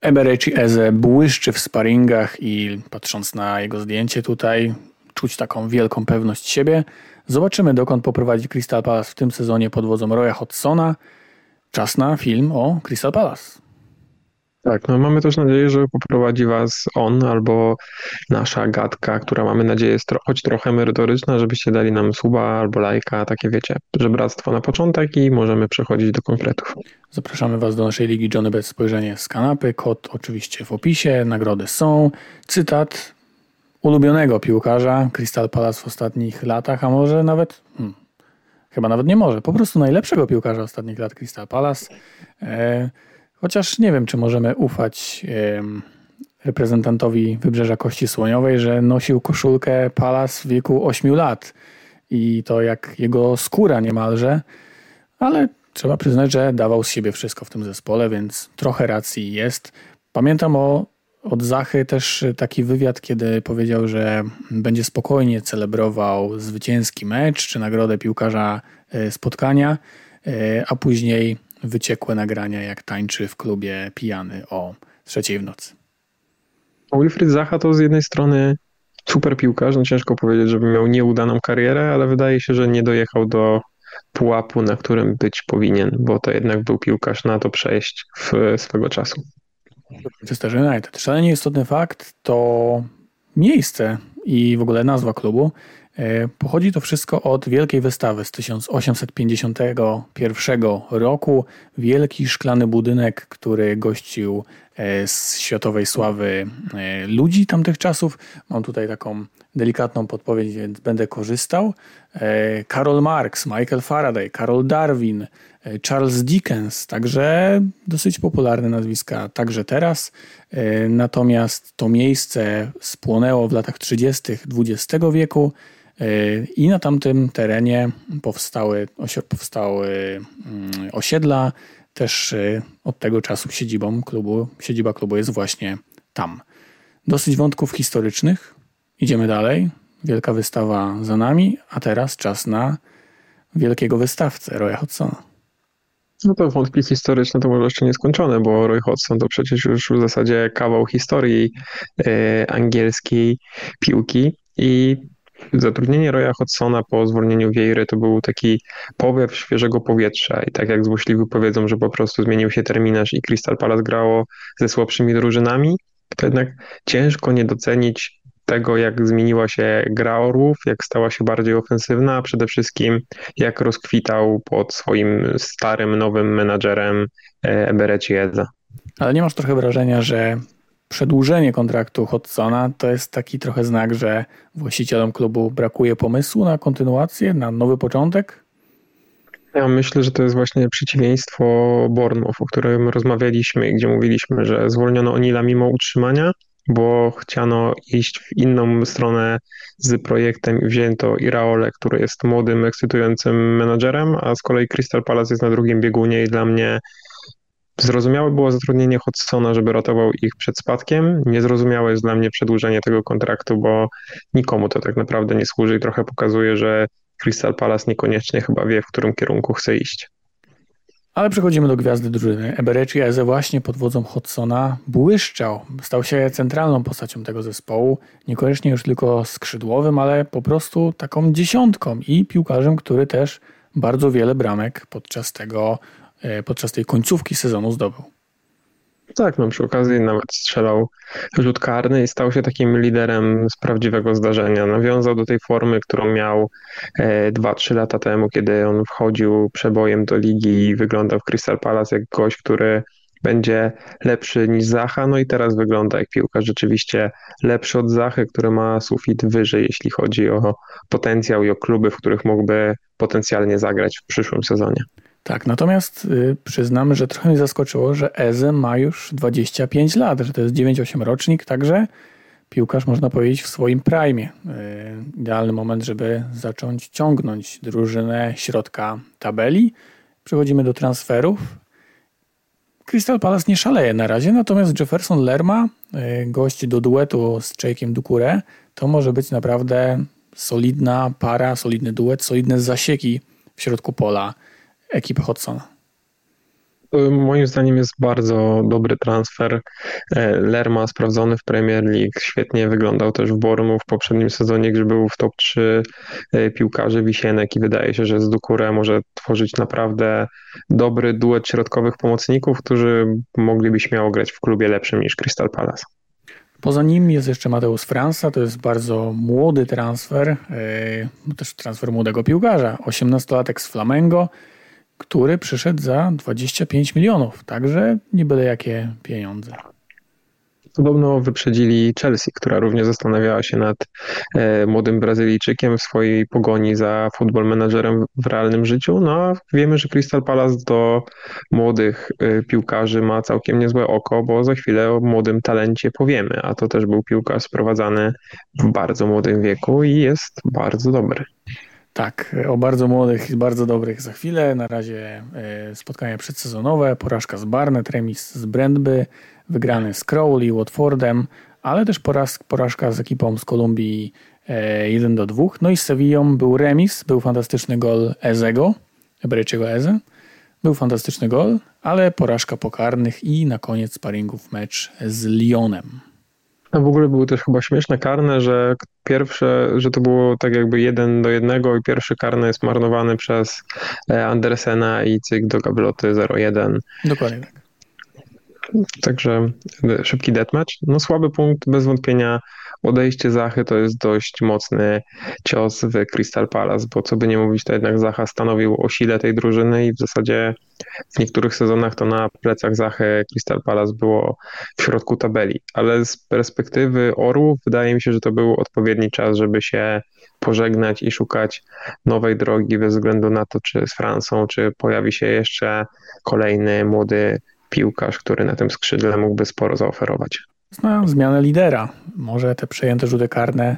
Eberechi Eze błyszczy w sparingach i patrząc na jego zdjęcie tutaj, czuć taką wielką pewność siebie. Zobaczymy, dokąd poprowadzi Crystal Palace w tym sezonie pod wodzą Roya Hodgsona. Czas na film o Crystal Palace. Tak, no mamy też nadzieję, że poprowadzi Was on albo nasza gadka, która mamy nadzieję jest tro choć trochę merytoryczna, żebyście dali nam suba albo lajka, takie wiecie, żebractwo na początek i możemy przechodzić do konkretów. Zapraszamy Was do naszej ligi Johnny Bet Spojrzenie z kanapy, kod oczywiście w opisie, nagrody są, cytat ulubionego piłkarza Crystal Palace w ostatnich latach, a może nawet, hmm, chyba nawet nie może, po prostu najlepszego piłkarza ostatnich lat Crystal Palace. E Chociaż nie wiem, czy możemy ufać reprezentantowi Wybrzeża Kości Słoniowej, że nosił koszulkę Palas w wieku 8 lat i to jak jego skóra niemalże, ale trzeba przyznać, że dawał z siebie wszystko w tym zespole, więc trochę racji jest. Pamiętam o, od Zachy też taki wywiad, kiedy powiedział, że będzie spokojnie celebrował zwycięski mecz czy nagrodę piłkarza e, spotkania, e, a później wyciekłe nagrania, jak tańczy w klubie pijany o trzeciej w nocy. Wilfried Zaha to z jednej strony super piłkarz, no ciężko powiedzieć, żeby miał nieudaną karierę, ale wydaje się, że nie dojechał do pułapu, na którym być powinien, bo to jednak był piłkarz na to przejść w swego czasu. Manchester United. Szalenie istotny fakt to miejsce i w ogóle nazwa klubu. E, pochodzi to wszystko od wielkiej wystawy z 1851 roku. Wielki szklany budynek, który gościł e, z światowej sławy e, ludzi tamtych czasów. Mam tutaj taką delikatną podpowiedź, więc będę korzystał. Karol Marx, Michael Faraday, Karol Darwin, Charles Dickens, także dosyć popularne nazwiska także teraz. Natomiast to miejsce spłonęło w latach 30. XX wieku. I na tamtym terenie powstały, powstały mm, osiedla. Też y, od tego czasu siedzibą klubu, siedziba klubu jest właśnie tam. Dosyć wątków historycznych. Idziemy dalej. Wielka wystawa za nami, a teraz czas na wielkiego wystawcę Roya Hodsona. No to wątki historyczne to może jeszcze nieskończone, bo Roy Hodgson to przecież już w zasadzie kawał historii e, angielskiej piłki i Zatrudnienie Roya Hodgsona po zwolnieniu Wiejry to był taki powiew świeżego powietrza i tak jak złośliwi powiedzą, że po prostu zmienił się terminarz i Crystal Palace grało ze słabszymi drużynami, to jednak ciężko nie docenić tego, jak zmieniła się gra Orłów, jak stała się bardziej ofensywna, a przede wszystkim jak rozkwitał pod swoim starym, nowym menadżerem e, Ebereci Eza. Ale nie masz trochę wrażenia, że przedłużenie kontraktu Hodsona to jest taki trochę znak, że właścicielom klubu brakuje pomysłu na kontynuację, na nowy początek? Ja myślę, że to jest właśnie przeciwieństwo Bournemouth, o którym rozmawialiśmy, gdzie mówiliśmy, że zwolniono Onila mimo utrzymania, bo chciano iść w inną stronę z projektem i wzięto Iraole, który jest młodym, ekscytującym menadżerem, a z kolei Crystal Palace jest na drugim biegunie i dla mnie Zrozumiałe było zatrudnienie Hodsona, żeby ratował ich przed spadkiem. Niezrozumiałe jest dla mnie przedłużenie tego kontraktu, bo nikomu to tak naprawdę nie służy i trochę pokazuje, że Crystal Palace niekoniecznie chyba wie, w którym kierunku chce iść. Ale przechodzimy do gwiazdy drużyny. Eberechi Eze właśnie pod wodzą Hodsona błyszczał. Stał się centralną postacią tego zespołu. Niekoniecznie już tylko skrzydłowym, ale po prostu taką dziesiątką i piłkarzem, który też bardzo wiele bramek podczas tego podczas tej końcówki sezonu zdobył. Tak, no przy okazji nawet strzelał rzut karny i stał się takim liderem z prawdziwego zdarzenia. Nawiązał do tej formy, którą miał 2-3 e, lata temu, kiedy on wchodził przebojem do ligi i wyglądał w Crystal Palace jak gość, który będzie lepszy niż Zacha, no i teraz wygląda jak piłka rzeczywiście lepszy od Zachy, który ma sufit wyżej, jeśli chodzi o potencjał i o kluby, w których mógłby potencjalnie zagrać w przyszłym sezonie. Tak, natomiast y, przyznam, że trochę mnie zaskoczyło, że Eze ma już 25 lat, że to jest 9-8 rocznik, także piłkarz można powiedzieć w swoim prime. Y, idealny moment, żeby zacząć ciągnąć drużynę środka tabeli. Przechodzimy do transferów. Crystal Palace nie szaleje na razie, natomiast Jefferson Lerma, y, gość do duetu z Jake'iem Dukure, to może być naprawdę solidna para, solidny duet, solidne zasieki w środku pola ekipy Hodsona. Moim zdaniem jest bardzo dobry transfer. E, Lerma sprawdzony w Premier League, świetnie wyglądał też w Bournemouth w poprzednim sezonie, gdzie był w top 3 e, piłkarzy Wisienek i wydaje się, że z Dukure może tworzyć naprawdę dobry duet środkowych pomocników, którzy mogliby śmiało grać w klubie lepszym niż Crystal Palace. Poza nim jest jeszcze Mateusz Fransa, to jest bardzo młody transfer, yy, też transfer młodego piłkarza, 18-latek z Flamengo, który przyszedł za 25 milionów, także nie byle jakie pieniądze. Podobno wyprzedzili Chelsea, która również zastanawiała się nad e, młodym Brazylijczykiem w swojej pogoni za futbol menadżerem w realnym życiu. No a wiemy, że Crystal Palace do młodych e, piłkarzy ma całkiem niezłe oko, bo za chwilę o młodym talencie powiemy, a to też był piłkarz sprowadzany w bardzo młodym wieku i jest bardzo dobry. Tak, o bardzo młodych i bardzo dobrych za chwilę. Na razie e, spotkania przedsezonowe, porażka z Barnet, remis z Brentby, wygrany z Crowley, Watfordem, ale też poraz, porażka z ekipą z Kolumbii 1 e, do 2. No i z Sevillą był remis, był fantastyczny gol Ezego, Ebrejczyego Eze. Był fantastyczny gol, ale porażka pokarnych i na koniec sparingów mecz z Lyonem. A w ogóle były też chyba śmieszne karne, że pierwsze, że to było tak jakby jeden do jednego i pierwszy karny jest marnowany przez e, Andersena i cyk do gabloty 0-1. Dokładnie tak. Także e, szybki deathmatch. No słaby punkt, bez wątpienia odejście Zachy to jest dość mocny cios w Crystal Palace, bo co by nie mówić, to jednak Zacha stanowił o sile tej drużyny i w zasadzie w niektórych sezonach to na plecach Zachy Crystal Palace było w środku tabeli, ale z perspektywy Orłów wydaje mi się, że to był odpowiedni czas, żeby się pożegnać i szukać nowej drogi bez względu na to, czy z Francją, czy pojawi się jeszcze kolejny młody piłkarz, który na tym skrzydle mógłby sporo zaoferować. Na zmianę lidera. Może te przejęte rzuty karne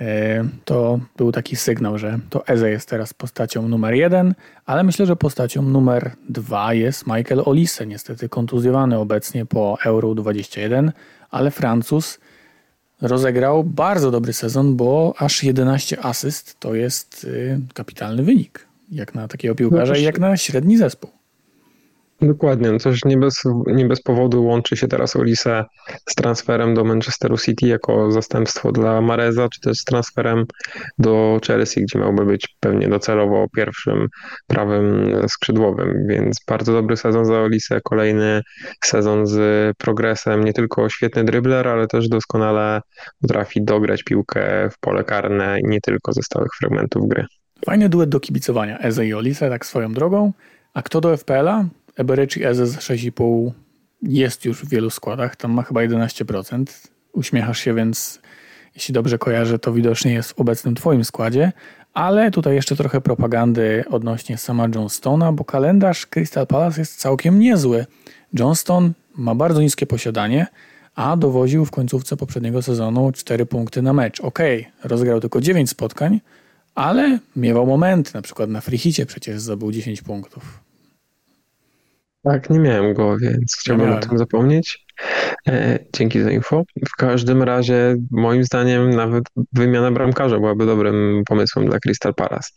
e, to był taki sygnał, że to Eze jest teraz postacią numer jeden, ale myślę, że postacią numer dwa jest Michael Olise, niestety kontuzjowany obecnie po Euro 21, ale Francuz rozegrał bardzo dobry sezon, bo aż 11 asyst to jest y, kapitalny wynik, jak na takiego piłkarza no i jak na średni zespół. Dokładnie, no coś nie bez, nie bez powodu łączy się teraz Olise z transferem do Manchesteru City jako zastępstwo dla Mareza, czy też z transferem do Chelsea, gdzie miałby być pewnie docelowo pierwszym prawym skrzydłowym, więc bardzo dobry sezon za Olise, kolejny sezon z progresem, nie tylko świetny drybler, ale też doskonale potrafi dograć piłkę w pole karne i nie tylko ze stałych fragmentów gry. Fajny duet do kibicowania, Eze i Olise, tak swoją drogą. A kto do FPL-a? Ebereci EZS 6,5 jest już w wielu składach, tam ma chyba 11%. Uśmiechasz się, więc jeśli dobrze kojarzę, to widocznie jest w obecnym Twoim składzie. Ale tutaj jeszcze trochę propagandy odnośnie sama Johnstona, bo kalendarz Crystal Palace jest całkiem niezły. Johnston ma bardzo niskie posiadanie, a dowoził w końcówce poprzedniego sezonu 4 punkty na mecz. Ok, rozgrał tylko 9 spotkań, ale miewał momenty, na przykład na frichicie przecież zdobył 10 punktów. Tak, nie miałem go, więc chciałbym o tym zapomnieć. E, dzięki za info. W każdym razie, moim zdaniem, nawet wymiana bramkarza byłaby dobrym pomysłem dla Crystal Palace.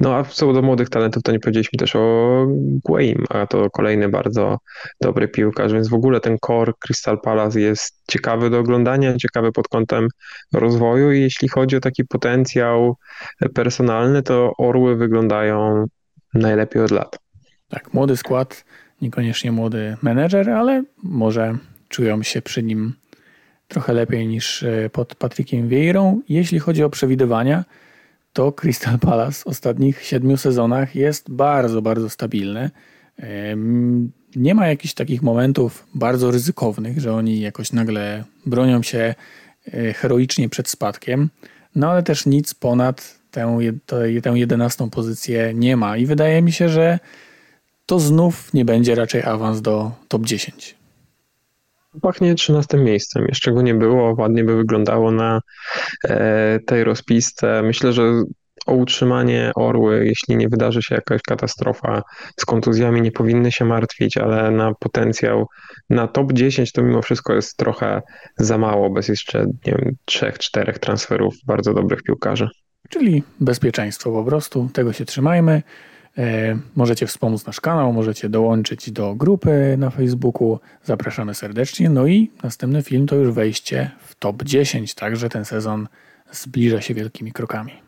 No a co do młodych talentów, to nie powiedzieliśmy też o Guaim, a to kolejny bardzo dobry piłkarz, więc w ogóle ten core Crystal Palace jest ciekawy do oglądania, ciekawy pod kątem rozwoju i jeśli chodzi o taki potencjał personalny, to Orły wyglądają najlepiej od lat. Tak, młody skład niekoniecznie młody menedżer, ale może czują się przy nim trochę lepiej niż e, pod Patrickiem Vieirą. Jeśli chodzi o przewidywania, to Crystal Palace w ostatnich siedmiu sezonach jest bardzo, bardzo stabilny. Nie ma jakichś takich momentów bardzo ryzykownych, że oni jakoś nagle bronią się e, heroicznie przed spadkiem, no ale też nic ponad tę, tę jedenastą pozycję nie ma i wydaje mi się, że to znów nie będzie raczej awans do top 10. Pachnie 13 miejscem. Jeszcze go nie było, ładnie by wyglądało na e, tej rozpisce. Myślę, że o utrzymanie Orły, jeśli nie wydarzy się jakaś katastrofa z kontuzjami, nie powinny się martwić, ale na potencjał na top 10 to mimo wszystko jest trochę za mało, bez jeszcze nie wiem, trzech, czterech transferów bardzo dobrych piłkarzy. Czyli bezpieczeństwo po prostu, tego się trzymajmy. E, możecie wspomóc nasz kanał, możecie dołączyć do grupy na Facebooku. Zapraszamy serdecznie. No i następny film to już wejście w top 10, także ten sezon zbliża się wielkimi krokami.